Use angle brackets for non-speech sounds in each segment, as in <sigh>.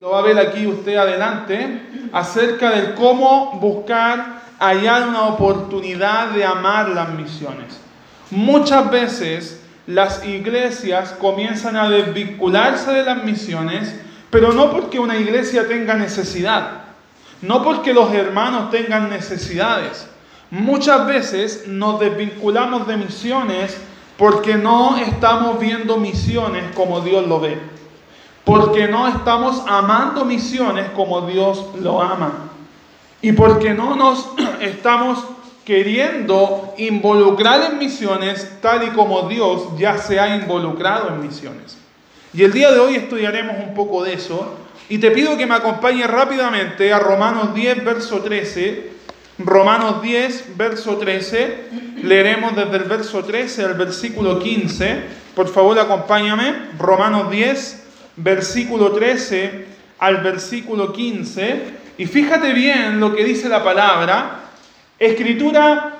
Lo va a ver aquí usted adelante acerca de cómo buscar hallar una oportunidad de amar las misiones. Muchas veces las iglesias comienzan a desvincularse de las misiones, pero no porque una iglesia tenga necesidad, no porque los hermanos tengan necesidades. Muchas veces nos desvinculamos de misiones porque no estamos viendo misiones como Dios lo ve porque no estamos amando misiones como Dios lo ama. Y porque no nos <clears throat> estamos queriendo involucrar en misiones tal y como Dios ya se ha involucrado en misiones. Y el día de hoy estudiaremos un poco de eso. Y te pido que me acompañes rápidamente a Romanos 10, verso 13. Romanos 10, verso 13. Leeremos desde el verso 13 al versículo 15. Por favor, acompáñame. Romanos 10, versículo 13 al versículo 15, y fíjate bien lo que dice la palabra, escritura,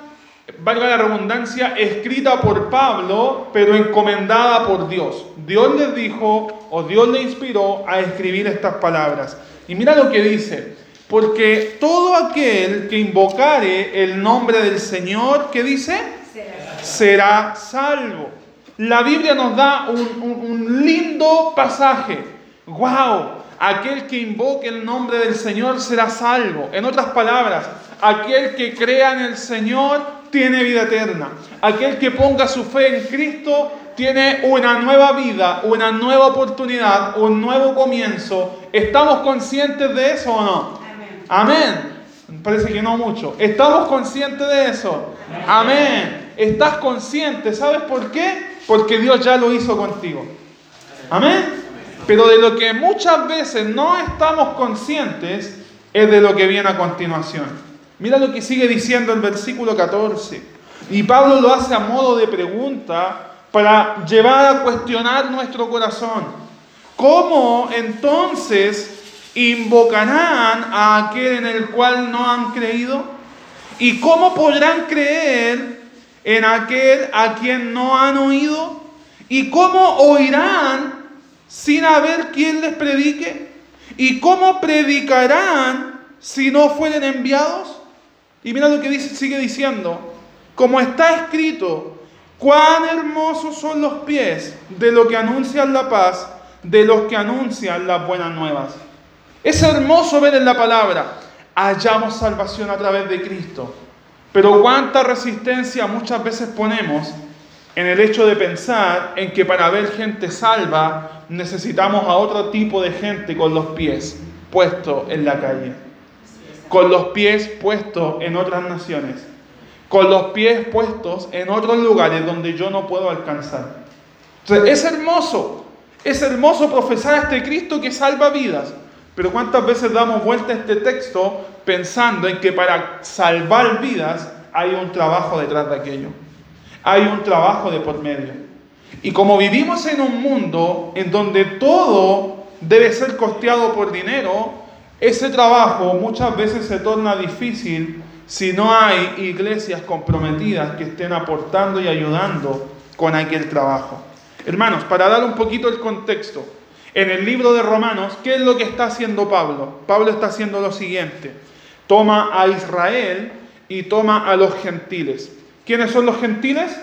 valga la redundancia, escrita por Pablo, pero encomendada por Dios. Dios les dijo, o Dios le inspiró a escribir estas palabras. Y mira lo que dice, porque todo aquel que invocare el nombre del Señor, ¿qué dice? Será salvo. La Biblia nos da un, lindo pasaje. ¡Wow! Aquel que invoque el nombre del Señor será salvo. En otras palabras, aquel que crea en el Señor tiene vida eterna. Aquel que ponga su fe en Cristo tiene una nueva vida, una nueva oportunidad, un nuevo comienzo. ¿Estamos conscientes de eso o no? Amén. Parece que no mucho. ¿Estamos conscientes de eso? Amén. ¿Estás consciente? ¿Sabes por qué? Porque Dios ya lo hizo contigo. Amén. Pero de lo que muchas veces no estamos conscientes es de lo que viene a continuación. Mira lo que sigue diciendo el versículo 14. Y Pablo lo hace a modo de pregunta para llevar a cuestionar nuestro corazón. ¿Cómo entonces invocarán a aquel en el cual no han creído? ¿Y cómo podrán creer en aquel a quien no han oído? ¿Y cómo oirán sin haber quien les predique? ¿Y cómo predicarán si no fueren enviados? Y mira lo que dice, sigue diciendo, como está escrito, cuán hermosos son los pies de los que anuncian la paz, de los que anuncian las buenas nuevas. Es hermoso ver en la palabra, hallamos salvación a través de Cristo. Pero cuánta resistencia muchas veces ponemos en el hecho de pensar en que para ver gente salva necesitamos a otro tipo de gente con los pies puestos en la calle, con los pies puestos en otras naciones, con los pies puestos en otros lugares donde yo no puedo alcanzar. Entonces, es hermoso, es hermoso profesar a este Cristo que salva vidas, pero ¿cuántas veces damos vuelta a este texto pensando en que para salvar vidas hay un trabajo detrás de aquello? Hay un trabajo de por medio. Y como vivimos en un mundo en donde todo debe ser costeado por dinero, ese trabajo muchas veces se torna difícil si no hay iglesias comprometidas que estén aportando y ayudando con aquel trabajo. Hermanos, para dar un poquito el contexto, en el libro de Romanos, ¿qué es lo que está haciendo Pablo? Pablo está haciendo lo siguiente. Toma a Israel y toma a los gentiles. ¿Quiénes son los gentiles?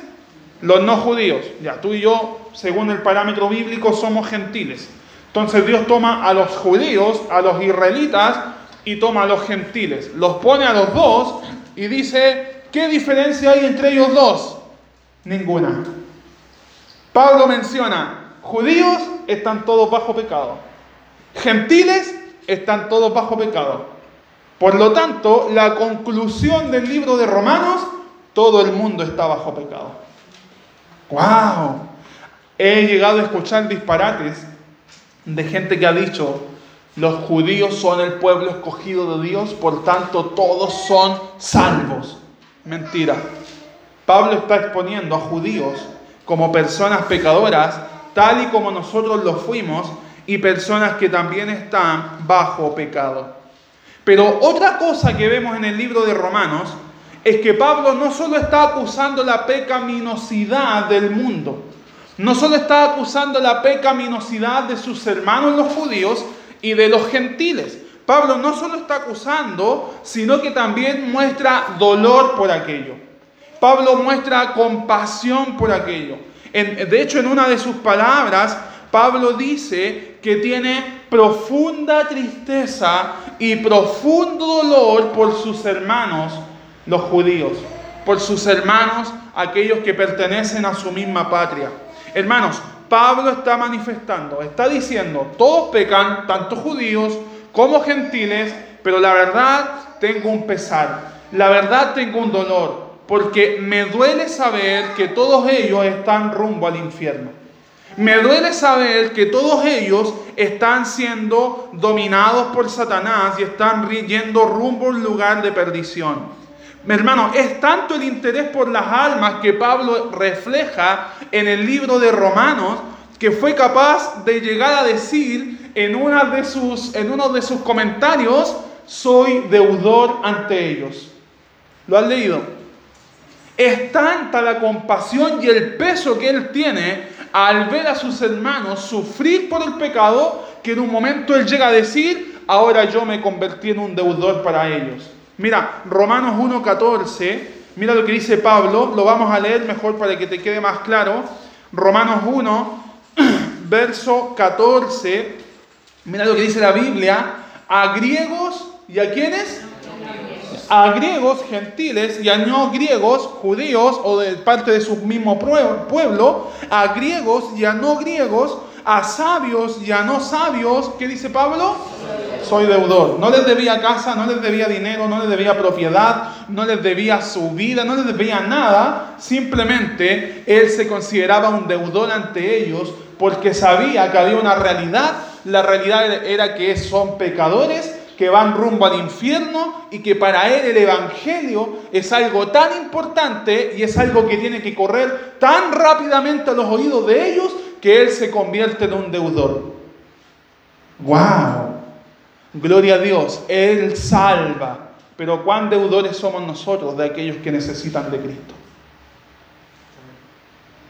Los no judíos. Ya, tú y yo, según el parámetro bíblico, somos gentiles. Entonces Dios toma a los judíos, a los israelitas, y toma a los gentiles. Los pone a los dos y dice, ¿qué diferencia hay entre ellos dos? Ninguna. Pablo menciona Judíos están todos bajo pecado. Gentiles están todos bajo pecado. Por lo tanto, la conclusión del libro de Romanos, todo el mundo está bajo pecado. ¡Wow! He llegado a escuchar disparates de gente que ha dicho, los judíos son el pueblo escogido de Dios, por tanto todos son salvos. Mentira. Pablo está exponiendo a judíos como personas pecadoras tal y como nosotros lo fuimos, y personas que también están bajo pecado. Pero otra cosa que vemos en el libro de Romanos es que Pablo no solo está acusando la pecaminosidad del mundo, no solo está acusando la pecaminosidad de sus hermanos los judíos, y de los gentiles. Pablo no solo está acusando, sino que también muestra dolor por aquello. Pablo muestra compasión por aquello. De hecho, en una de sus palabras, Pablo dice que tiene profunda tristeza y profundo dolor por sus hermanos, los judíos, por sus hermanos, aquellos que pertenecen a su misma patria. Hermanos, Pablo está manifestando, está diciendo, todos pecan, tanto judíos como gentiles, pero la verdad tengo un pesar, la verdad tengo un dolor, porque me duele saber que todos ellos están rumbo al infierno. Me duele saber que todos ellos están siendo dominados por Satanás y están yendo rumbo a un lugar de perdición. Mi hermano, es tanto el interés por las almas que Pablo refleja en el libro de Romanos que fue capaz de llegar a decir en, en uno de sus comentarios, soy deudor ante ellos. ¿Lo has leído? Es tanta la compasión y el peso que él tiene al ver a sus hermanos sufrir por el pecado, que en un momento él llega a decir, ahora yo me convertí en un deudor para ellos. Mira, Romanos 1.14, mira lo que dice Pablo, lo vamos a leer mejor para que te quede más claro. Romanos 1, <clears throat> verso 14, mira lo que dice la Biblia, a griegos y a quienes? A griegos gentiles y a no griegos judíos o de parte de su mismo pueblo, a griegos y a no griegos, a sabios y a no sabios, ¿qué dice Pablo? Soy deudor. No les debía casa, no les debía dinero, no les debía propiedad, no les debía su vida, no les debía nada. Simplemente él se consideraba un deudor ante ellos porque sabía que había una realidad. La realidad era que son pecadores que van rumbo al infierno y que para él el Evangelio es algo tan importante y es algo que tiene que correr tan rápidamente a los oídos de ellos que él se convierte en un deudor. ¡Wow! Gloria a Dios, Él salva. Pero cuán deudores somos nosotros de aquellos que necesitan de Cristo.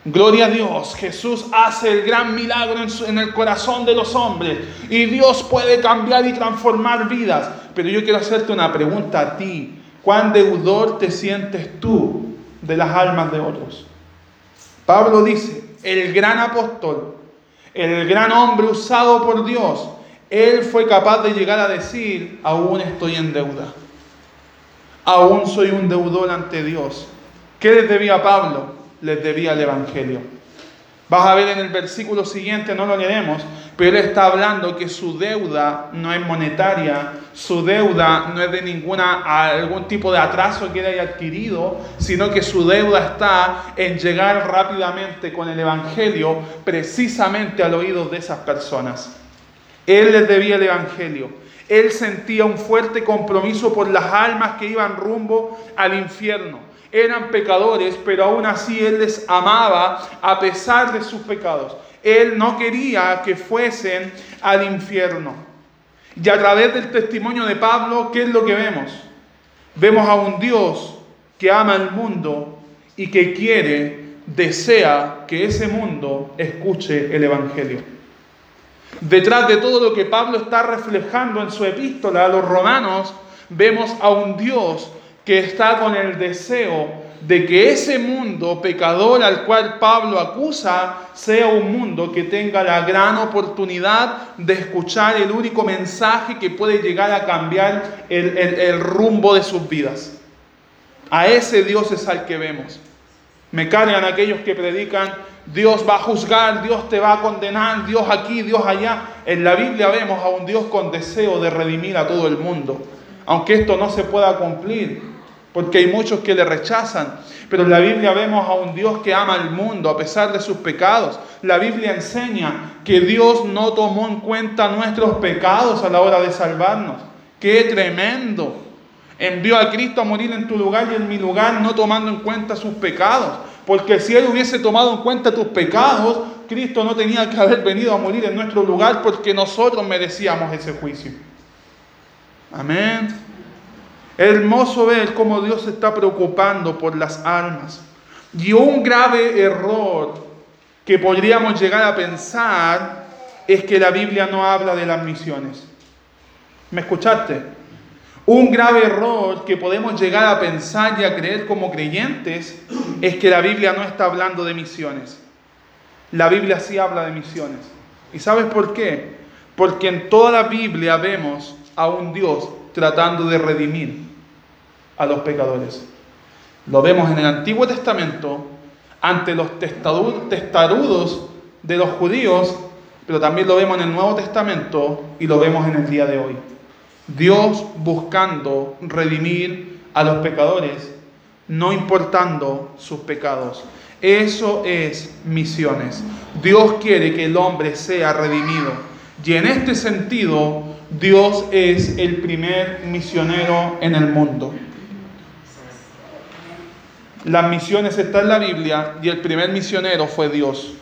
Gloria a Dios, Jesús hace el gran milagro en, el corazón de los hombres y Dios puede cambiar y transformar vidas. Pero yo quiero hacerte una pregunta a ti. ¿Cuán deudor te sientes tú de las almas de otros? Pablo dice, el gran apóstol, el gran hombre usado por Dios, él fue capaz de llegar a decir, aún estoy en deuda. Aún soy un deudor ante Dios. ¿Qué les debía Pablo? Les debía el Evangelio. Vas a ver en el versículo siguiente, no lo leeremos, pero él está hablando que su deuda no es monetaria, su deuda no es de ninguna algún tipo de atraso que él haya adquirido, sino que su deuda está en llegar rápidamente con el evangelio precisamente al oído de esas personas. Él les debía el evangelio. Él sentía un fuerte compromiso por las almas que iban rumbo al infierno eran pecadores, pero aún así Él les amaba a pesar de sus pecados. Él no quería que fuesen al infierno. Y a través del testimonio de Pablo, ¿qué es lo que vemos? Vemos a un Dios que ama al mundo y que quiere, desea que ese mundo escuche el Evangelio. Detrás de todo lo que Pablo está reflejando en su epístola a los romanos, vemos a un Dios que está con el deseo de que ese mundo pecador al cual Pablo acusa sea un mundo que tenga la gran oportunidad de escuchar el único mensaje que puede llegar a cambiar el, rumbo de sus vidas. A ese Dios es al que vemos. Me cargan aquellos que predican, Dios va a juzgar, Dios te va a condenar, Dios aquí, Dios allá. En la Biblia vemos a un Dios con deseo de redimir a todo el mundo. Aunque esto no se pueda cumplir, porque hay muchos que le rechazan. Pero en la Biblia vemos a un Dios que ama al mundo a pesar de sus pecados. La Biblia enseña que Dios no tomó en cuenta nuestros pecados a la hora de salvarnos. ¡Qué tremendo! Envió a Cristo a morir en tu lugar y en mi lugar, no tomando en cuenta sus pecados. Porque si Él hubiese tomado en cuenta tus pecados, Cristo no tenía que haber venido a morir en nuestro lugar porque nosotros merecíamos ese juicio. Amén. Hermoso ver cómo Dios se está preocupando por las almas. Y un grave error que podríamos llegar a pensar es que la Biblia no habla de las misiones. ¿Me escuchaste? Un grave error que podemos llegar a pensar y a creer como creyentes es que la Biblia no está hablando de misiones. La Biblia sí habla de misiones. ¿Y sabes por qué? Porque en toda la Biblia vemos a un Dios tratando de redimir a los pecadores. Lo vemos en el Antiguo Testamento ante los testarudos de los judíos, pero también lo vemos en el Nuevo Testamento y lo vemos en el día de hoy. Dios buscando redimir a los pecadores, no importando sus pecados. Eso es misiones. Dios quiere que el hombre sea redimido. Y en este sentido, Dios es el primer misionero en el mundo. Las misiones están en la Biblia y el primer misionero fue Dios.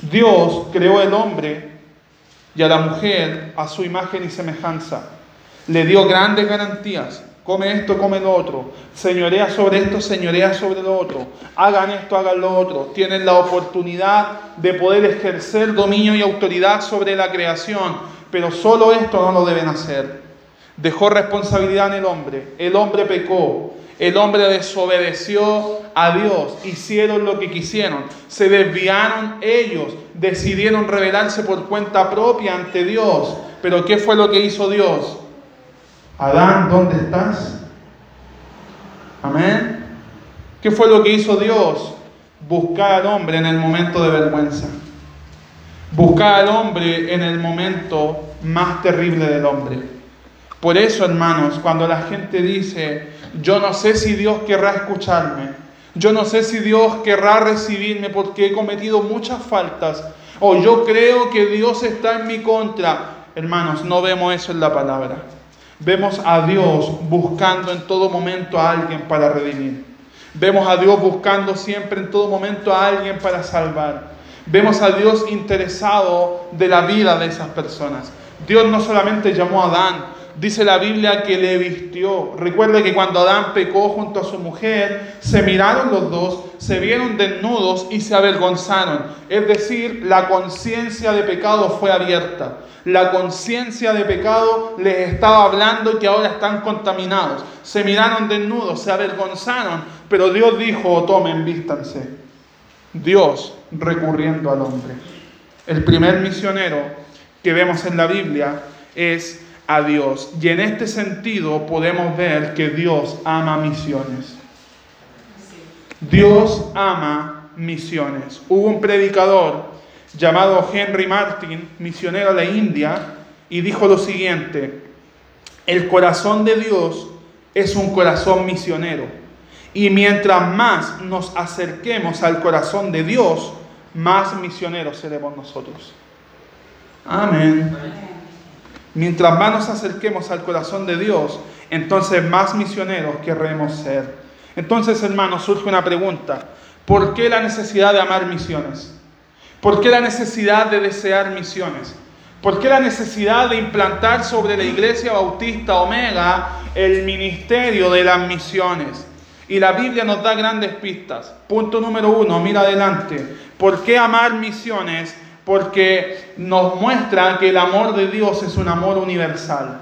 Dios creó al hombre y a la mujer a su imagen y semejanza. Le dio grandes garantías. Come esto, come lo otro. Señorea sobre esto, señorea sobre lo otro. Hagan esto, hagan lo otro. Tienen la oportunidad de poder ejercer dominio y autoridad sobre la creación. Pero solo esto no lo deben hacer. Dejó responsabilidad en el hombre. El hombre pecó. El hombre desobedeció a Dios, hicieron lo que quisieron, se desviaron ellos, decidieron rebelarse por cuenta propia ante Dios. Pero ¿qué fue lo que hizo Dios? Adán, ¿dónde estás? Amén. ¿Qué fue lo que hizo Dios? Buscar al hombre en el momento de vergüenza. Buscar al hombre en el momento más terrible del hombre. Por eso, hermanos, cuando la gente dice, yo no sé si Dios querrá escucharme. Yo no sé si Dios querrá recibirme porque he cometido muchas faltas. O yo creo que Dios está en mi contra. Hermanos, no vemos eso en la palabra. Vemos a Dios buscando en todo momento a alguien para redimir. Vemos a Dios buscando siempre en todo momento a alguien para salvar. Vemos a Dios interesado de la vida de esas personas. Dios no solamente llamó a Adán, dice la Biblia que le vistió. Recuerde que cuando Adán pecó junto a su mujer, se miraron los dos, se vieron desnudos y se avergonzaron. Es decir, la conciencia de pecado fue abierta. La conciencia de pecado les estaba hablando que ahora están contaminados. Se miraron desnudos, se avergonzaron, pero Dios dijo, tomen, vístanse. Dios recurriendo al hombre. El primer misionero que vemos en la Biblia es a Dios. Y en este sentido podemos ver que Dios ama misiones. Dios ama misiones. Hubo un predicador llamado Henry Martin, misionero a la India, y dijo lo siguiente, el corazón de Dios es un corazón misionero. Y mientras más nos acerquemos al corazón de Dios, más misioneros seremos nosotros. Amén. Mientras más nos acerquemos al corazón de Dios, entonces más misioneros querremos ser. Entonces, hermanos, surge una pregunta. ¿Por qué la necesidad de amar misiones? ¿Por qué la necesidad de desear misiones? ¿Por qué la necesidad de implantar sobre la Iglesia Bautista Omega el ministerio de las misiones? Y la Biblia nos da grandes pistas. Punto número uno, mira adelante. ¿Por qué amar misiones? Porque nos muestra que el amor de Dios es un amor universal.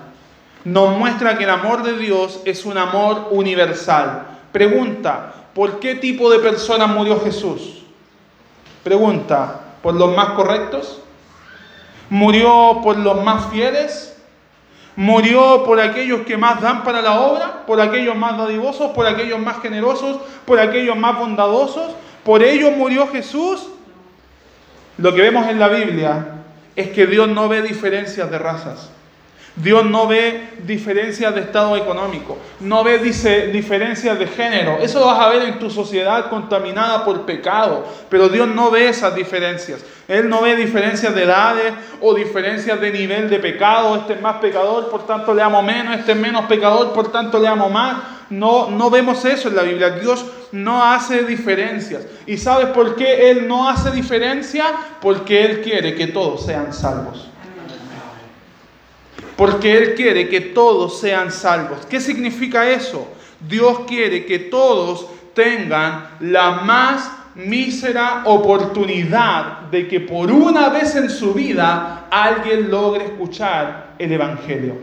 Nos muestra que el amor de Dios es un amor universal. Pregunta, ¿por qué tipo de persona murió Jesús? Pregunta, ¿por los más correctos? ¿Murió por los más fieles? ¿Murió por aquellos que más dan para la obra? ¿Por aquellos más dadivosos? ¿Por aquellos más generosos? ¿Por aquellos más bondadosos? ¿Por ellos murió Jesús? Lo que vemos en la Biblia es que Dios no ve diferencias de razas. Dios no ve diferencias de estado económico, no ve dice, diferencias de género. Eso lo vas a ver en tu sociedad contaminada por pecado, pero Dios no ve esas diferencias. Él no ve diferencias de edades o diferencias de nivel de pecado. Este es más pecador, por tanto le amo menos, este es menos pecador, por tanto le amo más. No, no vemos eso en la Biblia. Dios no hace diferencias. ¿Y sabes por qué Él no hace diferencia? Porque Él quiere que todos sean salvos. Porque Él quiere que todos sean salvos. ¿Qué significa eso? Dios quiere que todos tengan la más mísera oportunidad de que por una vez en su vida alguien logre escuchar el Evangelio.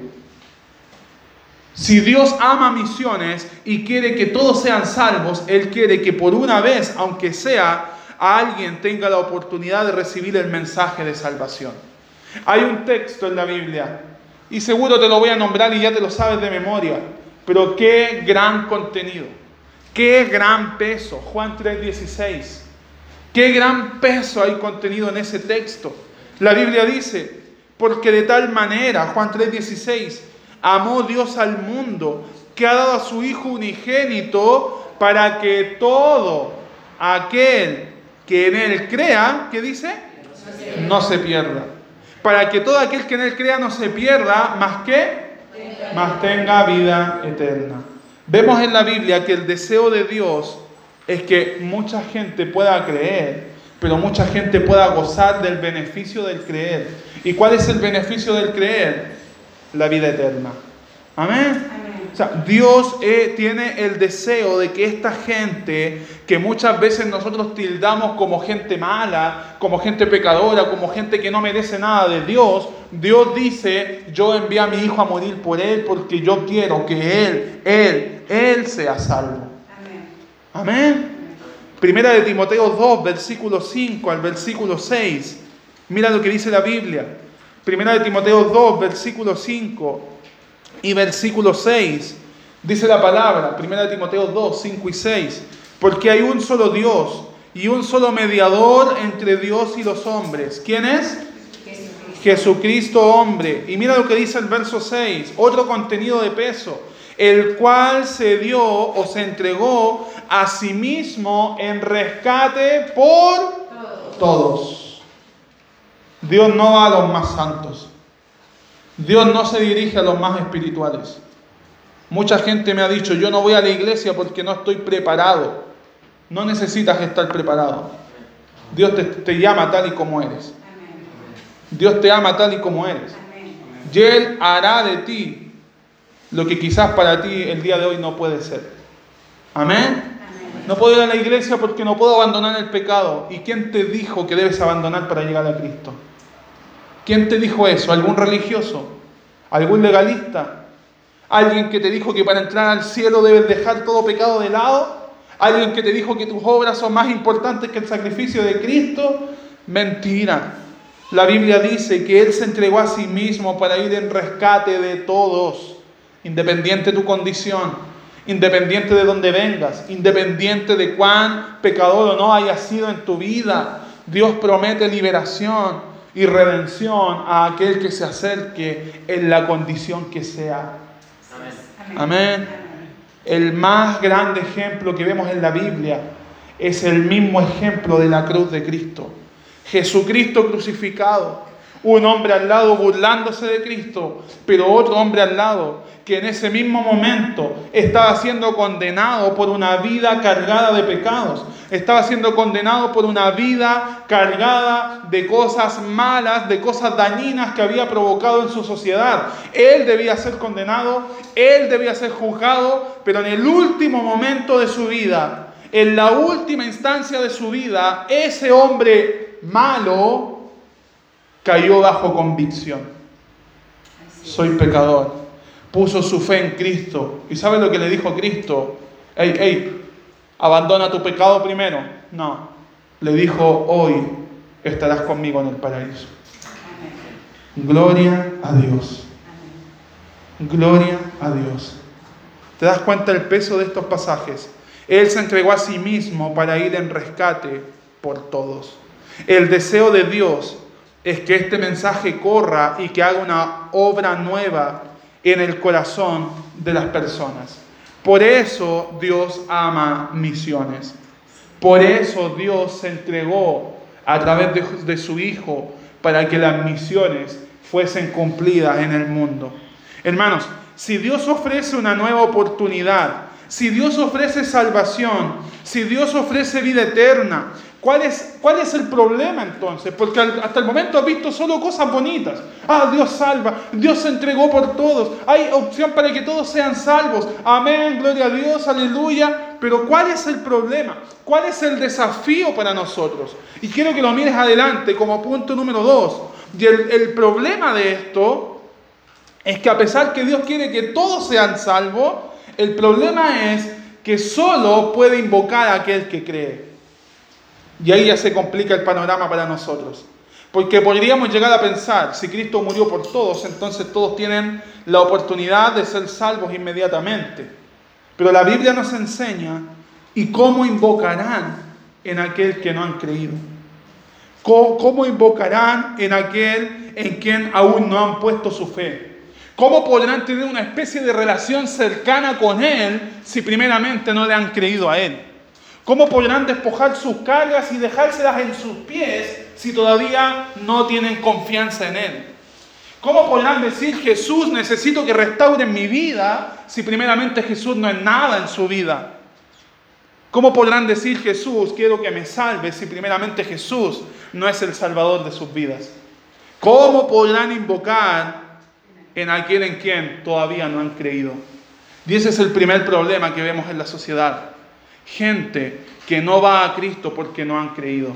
Si Dios ama misiones y quiere que todos sean salvos, Él quiere que por una vez, aunque sea, alguien tenga la oportunidad de recibir el mensaje de salvación. Hay un texto en la Biblia, y seguro te lo voy a nombrar y ya te lo sabes de memoria, pero qué gran contenido, qué gran peso. Juan 3:16, qué gran peso hay contenido en ese texto. La Biblia dice, porque de tal manera, Juan 3:16, amó Dios al mundo, que ha dado a su Hijo unigénito para que todo aquel que en Él crea, ¿qué dice? No se pierda. Para que todo aquel que en Él crea no se pierda, más que, más tenga vida eterna. Vemos en la Biblia que el deseo de Dios es que mucha gente pueda creer, pero mucha gente pueda gozar del beneficio del creer. ¿Y cuál es el beneficio del creer? La vida eterna. Amén. O sea, Dios eh, tiene el deseo de que esta gente, que muchas veces nosotros tildamos como gente mala, como gente pecadora, como gente que no merece nada de Dios, Dios dice, yo envío a mi hijo a morir por él porque yo quiero que él, él, él sea salvo. Amén. Amén. Primera de Timoteo 2, versículo 5 al versículo 6. Mira lo que dice la Biblia. Primera de Timoteo 2, versículo 5 y versículo 6. Dice la palabra, 1 Timoteo 2, 5 y 6, porque hay un solo Dios y un solo mediador entre Dios y los hombres. ¿Quién es? Jesucristo. Jesucristo hombre. Y mira lo que dice el verso 6, otro contenido de peso, el cual se dio o se entregó a sí mismo en rescate por todos. Dios no va a los más santos. Dios no se dirige a los más espirituales. Mucha gente me ha dicho, yo no voy a la iglesia porque no estoy preparado. No necesitas estar preparado. Dios te, llama tal y como eres. Dios te ama tal y como eres. Y Él hará de ti lo que quizás para ti el día de hoy no puede ser. Amén. No puedo ir a la iglesia porque no puedo abandonar el pecado. ¿Y quién te dijo que debes abandonar para llegar a Cristo? ¿Quién te dijo eso? ¿Algún religioso? ¿Algún legalista? ¿Alguien que te dijo que para entrar al cielo debes dejar todo pecado de lado? ¿Alguien que te dijo que tus obras son más importantes que el sacrificio de Cristo? Mentira. La Biblia dice que Él se entregó a sí mismo para ir en rescate de todos, independiente de tu condición, independiente de dónde vengas, independiente de cuán pecador o no haya sido en tu vida. Dios promete liberación y redención a aquel que se acerque en la condición que sea. Amén. El más grande ejemplo que vemos en la Biblia es el mismo ejemplo de la cruz de Cristo. Jesucristo crucificado, un hombre al lado burlándose de Cristo, pero otro hombre al lado que en ese mismo momento estaba siendo condenado por una vida cargada de pecados, estaba siendo condenado por una vida cargada de cosas malas, de cosas dañinas que había provocado en su sociedad. Él debía ser condenado, él debía ser juzgado, pero en el último momento de su vida, en la última instancia de su vida, ese hombre malo cayó bajo convicción. Soy pecador puso su fe en Cristo. ¿Y sabe lo que le dijo Cristo? Hey, hey, abandona tu pecado primero. No, le dijo, hoy estarás conmigo en el paraíso. Gloria a Dios. Gloria a Dios. ¿Te das cuenta del peso de estos pasajes? Él se entregó a sí mismo para ir en rescate por todos. El deseo de Dios es que este mensaje corra y que haga una obra nueva en el corazón de las personas. Por eso Dios ama misiones. Por eso Dios se entregó a través de, de, su Hijo para que las misiones fuesen cumplidas en el mundo. Hermanos, si Dios ofrece una nueva oportunidad, si Dios ofrece salvación, si Dios ofrece vida eterna, ¿Cuál es, ¿Cuál es el problema entonces? Porque hasta el momento has visto solo cosas bonitas. Ah, Dios salva, Dios se entregó por todos. Hay opción para que todos sean salvos. Amén, gloria a Dios, aleluya. pero ¿cuál es el problema? ¿Cuál es el desafío para nosotros? Y quiero que lo mires adelante como punto número dos. Y el, problema de esto es que a pesar que Dios quiere que todos sean salvos, el problema es que solo puede invocar a aquel que cree. Y ahí ya se complica el panorama para nosotros. Porque podríamos llegar a pensar, si Cristo murió por todos, entonces todos tienen la oportunidad de ser salvos inmediatamente. Pero la Biblia nos enseña y cómo invocarán en aquel que no han creído. ¿Cómo, invocarán en aquel en quien aún no han puesto su fe? ¿Cómo podrán tener una especie de relación cercana con Él si primeramente no le han creído a Él? ¿Cómo podrán despojar sus cargas y dejárselas en sus pies si todavía no tienen confianza en Él? ¿Cómo podrán decir Jesús necesito que restauren mi vida si primeramente Jesús no es nada en su vida? ¿Cómo podrán decir Jesús quiero que me salve si primeramente Jesús no es el salvador de sus vidas? ¿Cómo podrán invocar en aquel en quien todavía no han creído? Y ese es el primer problema que vemos en la sociedad. Gente que no va a Cristo porque no han creído.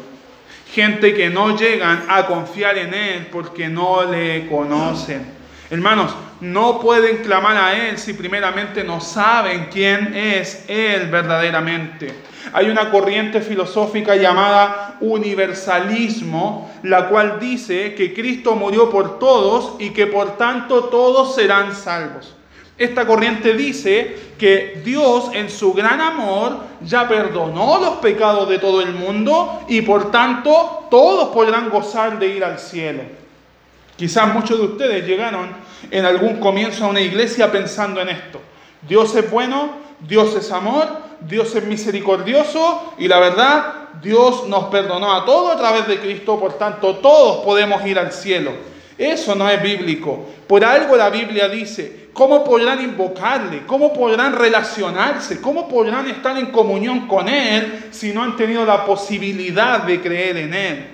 Gente que no llegan a confiar en Él porque no le conocen. Hermanos, no pueden clamar a Él si primeramente no saben quién es Él verdaderamente. Hay una corriente filosófica llamada universalismo, la cual dice que Cristo murió por todos y que por tanto todos serán salvos. Esta corriente dice que Dios en su gran amor ya perdonó los pecados de todo el mundo y por tanto todos podrán gozar de ir al cielo. Quizás muchos de ustedes llegaron en algún comienzo a una iglesia pensando en esto. Dios es bueno, Dios es amor, Dios es misericordioso y la verdad, Dios nos perdonó a todos a través de Cristo, por tanto todos podemos ir al cielo. Eso no es bíblico. Por algo la Biblia dice, ¿Cómo podrán invocarle? ¿Cómo podrán relacionarse? ¿Cómo podrán estar en comunión con Él si no han tenido la posibilidad de creer en Él?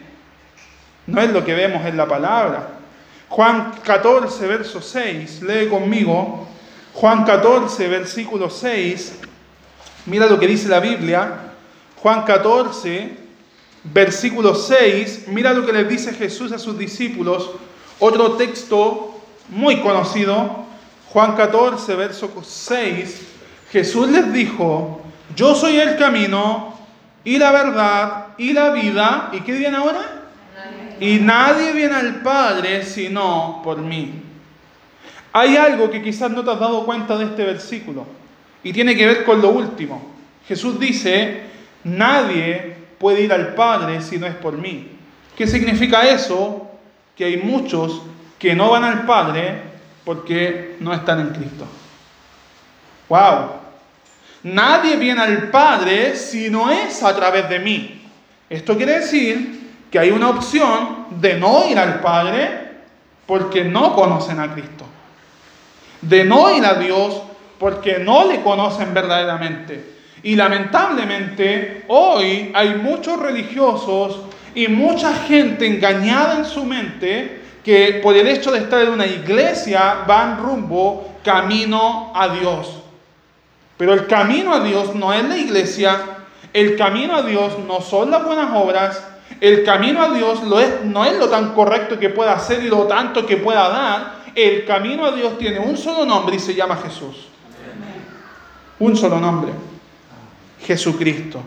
No es lo que vemos en la palabra. Juan 14, verso 6, lee conmigo. Juan 14, versículo 6. Mira lo que dice la Biblia. Juan 14, versículo 6. Mira lo que le dice Jesús a sus discípulos. Otro texto muy conocido Juan 14, verso 6, Jesús les dijo, yo soy el camino y la verdad y la vida. ¿Y qué viene ahora? Y nadie viene al Padre sino por mí. Hay algo que quizás no te has dado cuenta de este versículo y tiene que ver con lo último. Jesús dice, nadie puede ir al Padre si no es por mí. ¿Qué significa eso? Que hay muchos que no van al Padre porque no están en Cristo. ¡Wow! Nadie viene al Padre si no es a través de mí. Esto quiere decir que hay una opción de no ir al Padre porque no conocen a Cristo. De no ir a Dios porque no le conocen verdaderamente. Y lamentablemente hoy hay muchos religiosos y mucha gente engañada en su mente que por el hecho de estar en una iglesia van rumbo camino a Dios. Pero el camino a Dios no es la iglesia, el camino a Dios no son las buenas obras, el camino a Dios no es lo tan correcto que pueda hacer y lo tanto que pueda dar. El camino a Dios tiene un solo nombre y se llama Jesús. Un solo nombre. Jesucristo.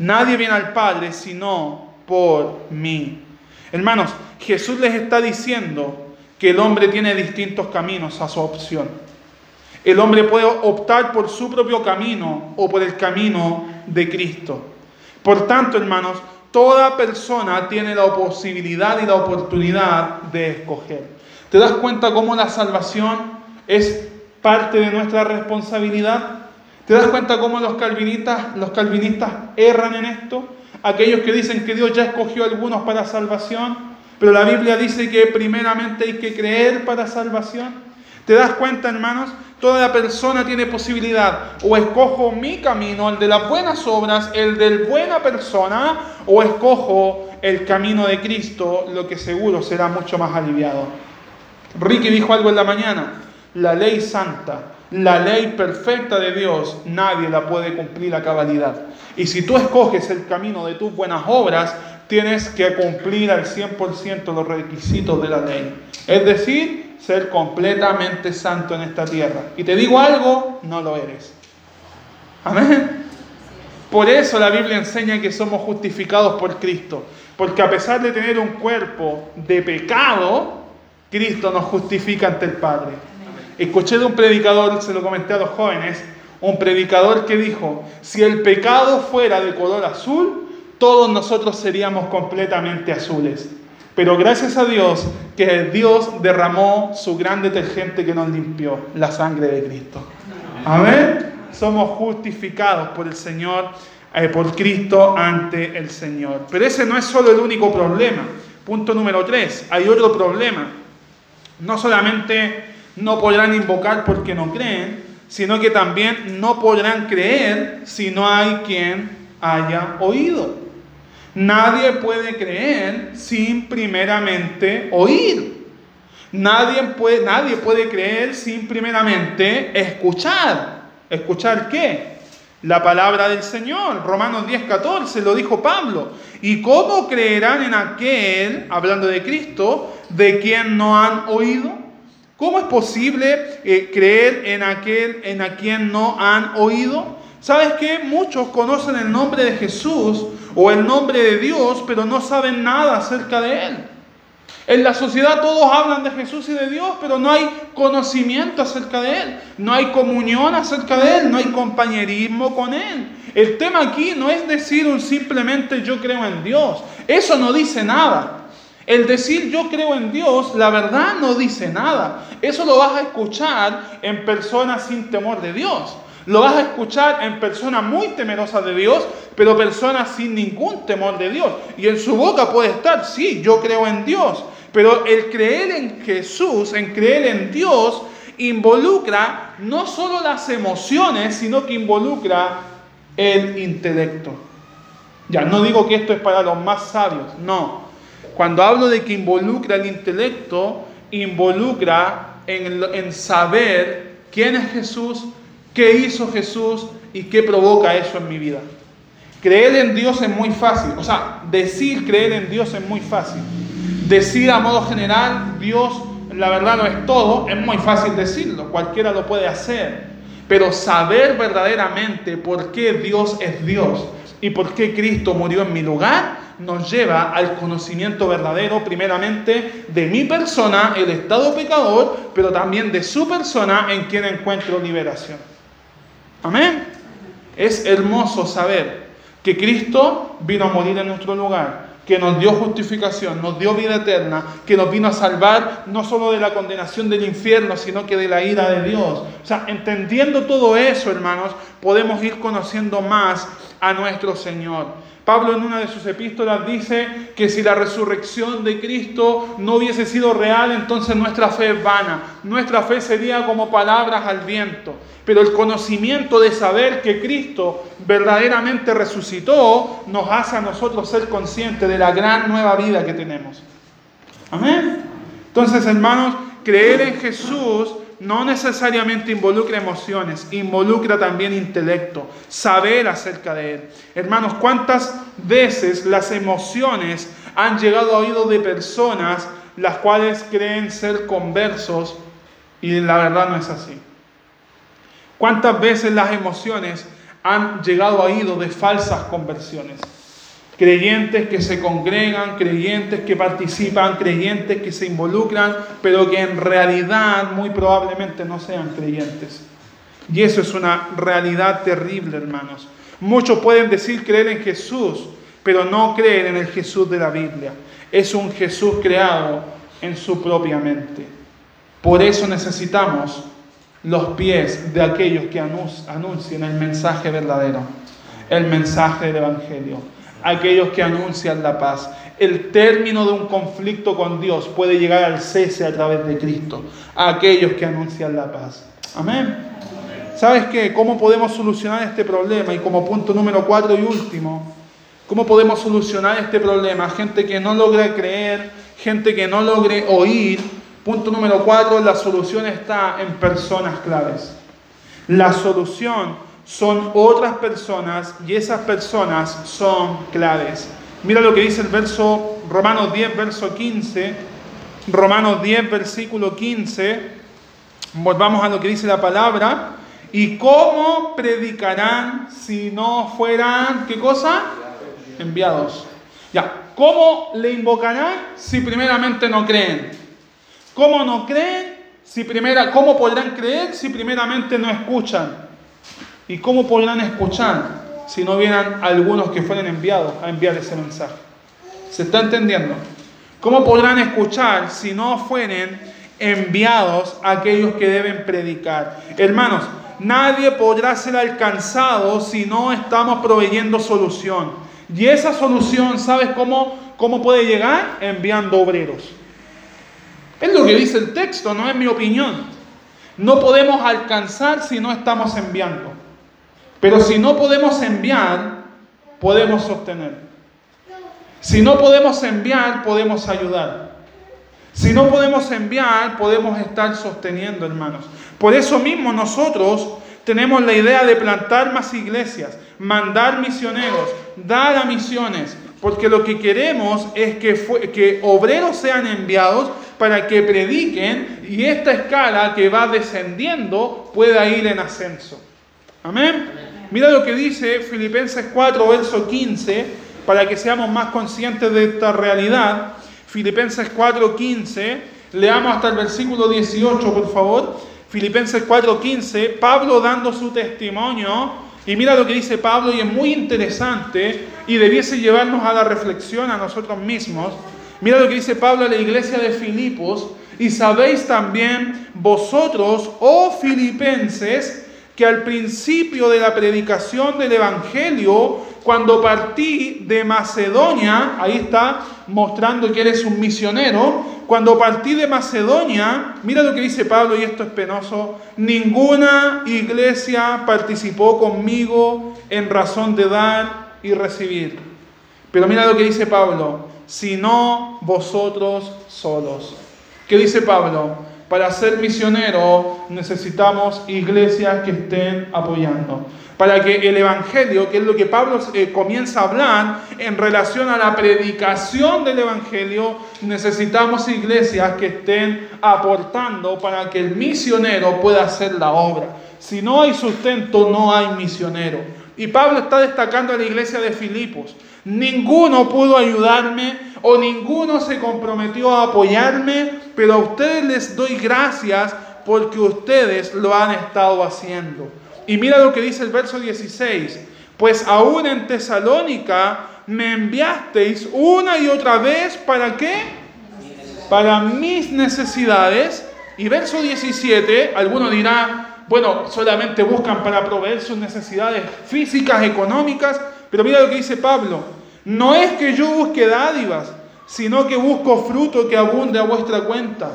Nadie viene al Padre sino por mí. Hermanos, Jesús les está diciendo que el hombre tiene distintos caminos a su opción. El hombre puede optar por su propio camino o por el camino de Cristo. Por tanto, hermanos, toda persona tiene la posibilidad y la oportunidad de escoger. ¿Te das cuenta cómo la salvación es parte de nuestra responsabilidad? ¿Te das cuenta cómo los calvinistas, los calvinistas erran en esto? Aquellos que dicen que Dios ya escogió a algunos para salvación, pero la Biblia dice que primeramente hay que creer para salvación. ¿Te das cuenta, hermanos? Toda persona tiene posibilidad. O escojo mi camino, el de las buenas obras, el del buena persona, o escojo el camino de Cristo, lo que seguro será mucho más aliviado. Ricky dijo algo en la mañana, la ley santa La ley perfecta de Dios nadie la puede cumplir a cabalidad. Y si tú escoges el camino de tus buenas obras, tienes que cumplir al 100% los requisitos de la ley. Es decir, ser completamente santo en esta tierra. Y te digo algo, no lo eres. Amén. Por eso la Biblia enseña que somos justificados por Cristo. Porque a pesar de tener un cuerpo de pecado, Cristo nos justifica ante el Padre. Escuché de un predicador, se lo comenté a los jóvenes, un predicador que dijo, si el pecado fuera de color azul, todos nosotros seríamos completamente azules. Pero gracias a Dios que Dios derramó su gran detergente que nos limpió, la sangre de Cristo. Amén. Somos justificados por el Señor, eh, por Cristo ante el Señor. Pero ese no es solo el único problema. Punto número tres, hay otro problema. No solamente no podrán invocar porque no creen, sino que también no podrán creer si no hay quien haya oído. Nadie puede creer sin primeramente oír. Nadie puede, nadie puede creer sin primeramente escuchar. ¿Escuchar qué? La palabra del Señor. Romanos 10, 14 lo dijo Pablo. ¿Y cómo creerán en aquel, hablando de Cristo, de quien no han oído? ¿Cómo es posible eh, creer en aquel en a quien no han oído? ¿Sabes qué? Muchos conocen el nombre de Jesús o el nombre de Dios, pero no saben nada acerca de Él. En la sociedad todos hablan de Jesús y de Dios, pero no hay conocimiento acerca de Él, no hay comunión acerca de Él, no hay compañerismo con Él. El tema aquí no es decir un simplemente yo creo en Dios, eso no dice nada. El decir yo creo en Dios, la verdad no dice nada. Eso lo vas a escuchar en personas sin temor de Dios. Lo vas a escuchar en personas muy temerosas de Dios, pero personas sin ningún temor de Dios. Y en su boca puede estar, sí, yo creo en Dios. Pero el creer en Jesús, en creer en Dios, involucra no solo las emociones, sino que involucra el intelecto. Ya, no digo que esto es para los más sabios, no. Cuando hablo de que involucra el intelecto, involucra en, saber quién es Jesús, qué hizo Jesús y qué provoca eso en mi vida. Creer en Dios es muy fácil, o sea, decir creer en Dios es muy fácil. Decir a modo general, Dios la verdad no es todo, es muy fácil decirlo, cualquiera lo puede hacer. Pero saber verdaderamente por qué Dios es Dios y por qué Cristo murió en mi lugar, nos lleva al conocimiento verdadero, primeramente, de mi persona, el estado pecador, pero también de su persona en quien encuentro liberación. Amén. Es hermoso saber que Cristo vino a morir en nuestro lugar, que nos dio justificación, nos dio vida eterna, que nos vino a salvar no solo de la condenación del infierno, sino que de la ira de Dios. O sea, entendiendo todo eso, hermanos, podemos ir conociendo más a nuestro Señor. Pablo en una de sus epístolas dice que si la resurrección de Cristo no hubiese sido real, entonces nuestra fe es vana. Nuestra fe sería como palabras al viento. Pero el conocimiento de saber que Cristo verdaderamente resucitó nos hace a nosotros ser conscientes de la gran nueva vida que tenemos. Amén. Entonces, hermanos, creer en Jesús no necesariamente involucra emociones, involucra también intelecto, saber acerca de Él. Hermanos, ¿cuántas veces las emociones han llegado a oídos de personas las cuales creen ser conversos y la verdad no es así? ¿Cuántas veces las emociones han llegado a oídos de falsas conversiones? Creyentes que se congregan, creyentes que participan, creyentes que se involucran, pero que en realidad muy probablemente no sean creyentes. Y eso es una realidad terrible, hermanos. Muchos pueden decir creer en Jesús, pero no creer en el Jesús de la Biblia. Es un Jesús creado en su propia mente. Por eso necesitamos los pies de aquellos que anuncian el mensaje verdadero, el mensaje del Evangelio aquellos que anuncian la paz. El término de un conflicto con Dios puede llegar al cese a través de Cristo, a aquellos que anuncian la paz. Amén. ¿Sabes qué? ¿Cómo podemos solucionar este problema? Y como punto número cuatro y último, ¿cómo podemos solucionar este problema? Gente que no logra creer, gente que no logre oír. Punto número cuatro, la solución está en personas claves. La solución son otras personas y esas personas son claves. Mira lo que dice el verso Romanos 10, verso 15. Romanos 10, versículo 15. Volvamos a lo que dice la palabra. ¿Y cómo predicarán si no fueran, qué cosa? Enviados. Ya, ¿cómo le invocarán si primeramente no creen? ¿Cómo no creen si primera, cómo podrán creer si primeramente no escuchan? ¿Y cómo podrán escuchar si no vieran algunos que fueran enviados a enviar ese mensaje? ¿Se está entendiendo? ¿Cómo podrán escuchar si no fueren enviados aquellos que deben predicar? Hermanos, nadie podrá ser alcanzado si no estamos proveyendo solución. Y esa solución, ¿sabes cómo, cómo puede llegar? Enviando obreros. Es lo que dice el texto, no es mi opinión. No podemos alcanzar si no estamos enviando. Pero si no podemos enviar, podemos sostener. Si no podemos enviar, podemos ayudar. Si no podemos enviar, podemos estar sosteniendo, hermanos. Por eso mismo nosotros tenemos la idea de plantar más iglesias, mandar misioneros, dar a misiones, porque lo que queremos es que, que obreros sean enviados para que prediquen y esta escala que va descendiendo pueda ir en ascenso. Amén. Mira lo que dice Filipenses 4, verso 15, para que seamos más conscientes de esta realidad. Filipenses 4, 15, leamos hasta el versículo 18, por favor. Filipenses 4, 15, Pablo dando su testimonio. Y mira lo que dice Pablo y es muy interesante y debiese llevarnos a la reflexión a nosotros mismos. Mira lo que dice Pablo a la iglesia de Filipos. Y sabéis también vosotros, oh filipenses, que al principio de la predicación del Evangelio, cuando partí de Macedonia, ahí está mostrando que eres un misionero, cuando partí de Macedonia, mira lo que dice Pablo y esto es penoso, ninguna iglesia participó conmigo en razón de dar y recibir. Pero mira lo que dice Pablo, sino vosotros solos. ¿Qué dice Pablo? Para ser misionero necesitamos iglesias que estén apoyando. Para que el Evangelio, que es lo que Pablo eh, comienza a hablar en relación a la predicación del Evangelio, necesitamos iglesias que estén aportando para que el misionero pueda hacer la obra. Si no hay sustento, no hay misionero. Y Pablo está destacando a la iglesia de Filipos. Ninguno pudo ayudarme o ninguno se comprometió a apoyarme, pero a ustedes les doy gracias porque ustedes lo han estado haciendo. Y mira lo que dice el verso 16, pues aún en Tesalónica me enviasteis una y otra vez para qué? Para mis necesidades. Y verso 17, alguno dirá, bueno, solamente buscan para proveer sus necesidades físicas, económicas, pero mira lo que dice Pablo, no es que yo busque dádivas, sino que busco fruto que abunde a vuestra cuenta.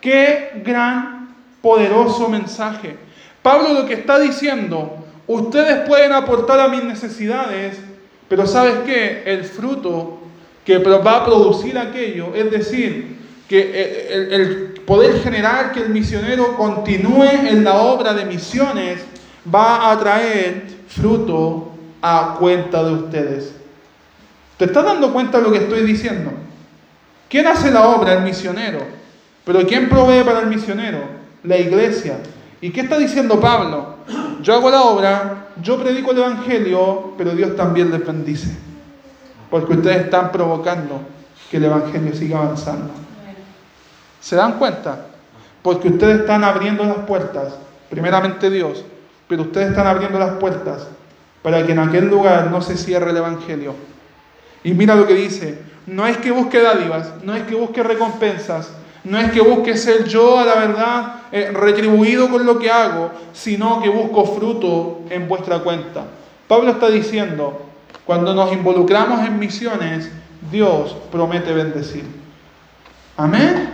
Qué gran, poderoso mensaje. Pablo lo que está diciendo, ustedes pueden aportar a mis necesidades, pero ¿sabes qué? El fruto que va a producir aquello, es decir, que el, el poder generar que el misionero continúe en la obra de misiones, va a traer fruto a cuenta de ustedes. ¿Te estás dando cuenta de lo que estoy diciendo? ¿Quién hace la obra? El misionero. Pero ¿quién provee para el misionero? La iglesia. ¿Y qué está diciendo Pablo? Yo hago la obra, yo predico el Evangelio, pero Dios también les bendice. Porque ustedes están provocando que el Evangelio siga avanzando. ¿Se dan cuenta? Porque ustedes están abriendo las puertas, primeramente Dios, pero ustedes están abriendo las puertas para que en aquel lugar no se cierre el Evangelio y mira lo que dice, no es que busque dádivas, no es que busque recompensas, no es que busque ser yo a la verdad eh, retribuido con lo que hago, sino que busco fruto en vuestra cuenta. Pablo está diciendo, cuando nos involucramos en misiones, Dios promete bendecir. Amén.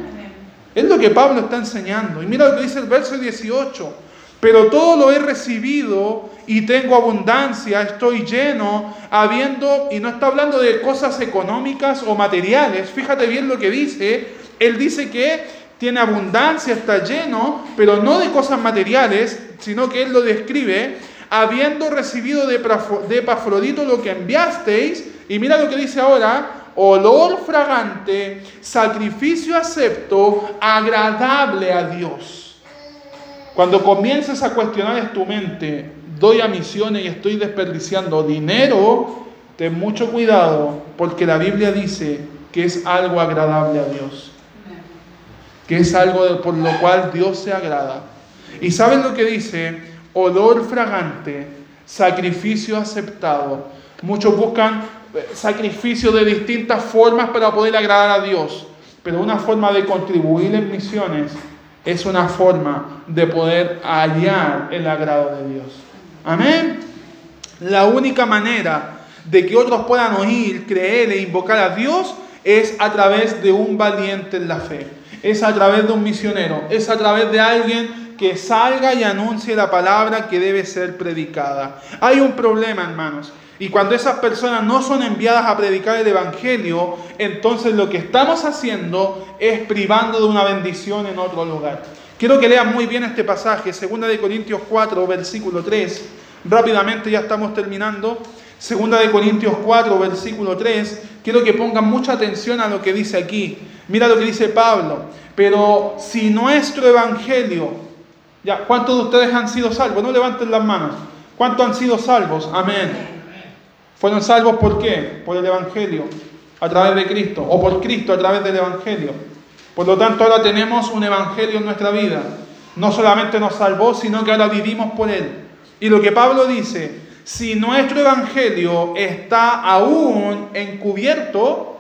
Es lo que Pablo está enseñando. Y mira lo que dice el verso 18. Pero todo lo he recibido y tengo abundancia, estoy lleno, habiendo, y no está hablando de cosas económicas o materiales, fíjate bien lo que dice, él dice que tiene abundancia, está lleno, pero no de cosas materiales, sino que él lo describe, habiendo recibido de Epafrodito lo que enviasteis, y mira lo que dice ahora, olor fragante, sacrificio acepto, agradable a Dios. Cuando comiences a cuestionar en tu mente, doy a misiones y estoy desperdiciando dinero, ten mucho cuidado, porque la Biblia dice que es algo agradable a Dios. Que es algo por lo cual Dios se agrada. ¿Y saben lo que dice? Olor fragante, sacrificio aceptado. Muchos buscan sacrificio de distintas formas para poder agradar a Dios. Pero una forma de contribuir en misiones es una forma de poder hallar el agrado de Dios. Amén. La única manera de que otros puedan oír, creer e invocar a Dios es a través de un valiente en la fe. Es a través de un misionero. Es a través de alguien que salga y anuncie la palabra que debe ser predicada. Hay un problema, hermanos. Y cuando esas personas no son enviadas a predicar el Evangelio, entonces lo que estamos haciendo es privando de una bendición en otro lugar. Quiero que lean muy bien este pasaje, 2 de Corintios 4, versículo 3. Rápidamente ya estamos terminando. 2 de Corintios 4, versículo 3. Quiero que pongan mucha atención a lo que dice aquí. Mira lo que dice Pablo. Pero si nuestro evangelio, ya, ¿cuántos de ustedes han sido salvos? No levanten las manos. ¿Cuántos han sido salvos? Amén. Fueron salvos por qué? Por el Evangelio, a través de Cristo, o por Cristo a través del Evangelio. Por lo tanto, ahora tenemos un Evangelio en nuestra vida. No solamente nos salvó, sino que ahora vivimos por Él. Y lo que Pablo dice, si nuestro Evangelio está aún encubierto,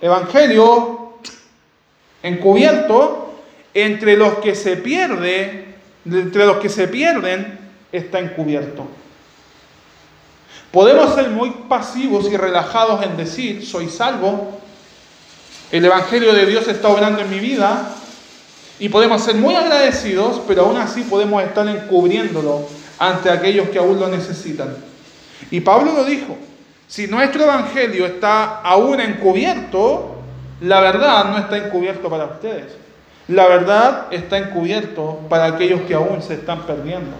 Evangelio encubierto, entre los que se pierde, entre los que se pierden, está encubierto. Podemos ser muy pasivos y relajados en decir, soy salvo, el Evangelio de Dios está obrando en mi vida, y podemos ser muy agradecidos, pero aún así podemos estar encubriéndolo ante aquellos que aún lo necesitan. Y Pablo lo dijo, si nuestro Evangelio está aún encubierto, la verdad no está encubierto para ustedes. La verdad está encubierto para aquellos que aún se están perdiendo.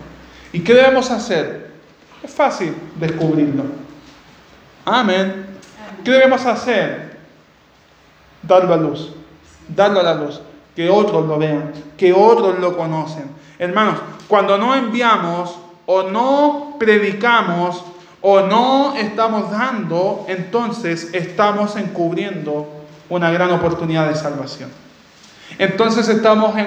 ¿Y qué debemos hacer? Es fácil descubrirlo. Amén. ¿Qué debemos hacer? Darlo a luz. Darlo a la luz. Que otros lo vean. Que otros lo conocen. Hermanos, cuando no enviamos o no predicamos o no estamos dando, entonces estamos encubriendo una gran oportunidad de salvación. Entonces estamos en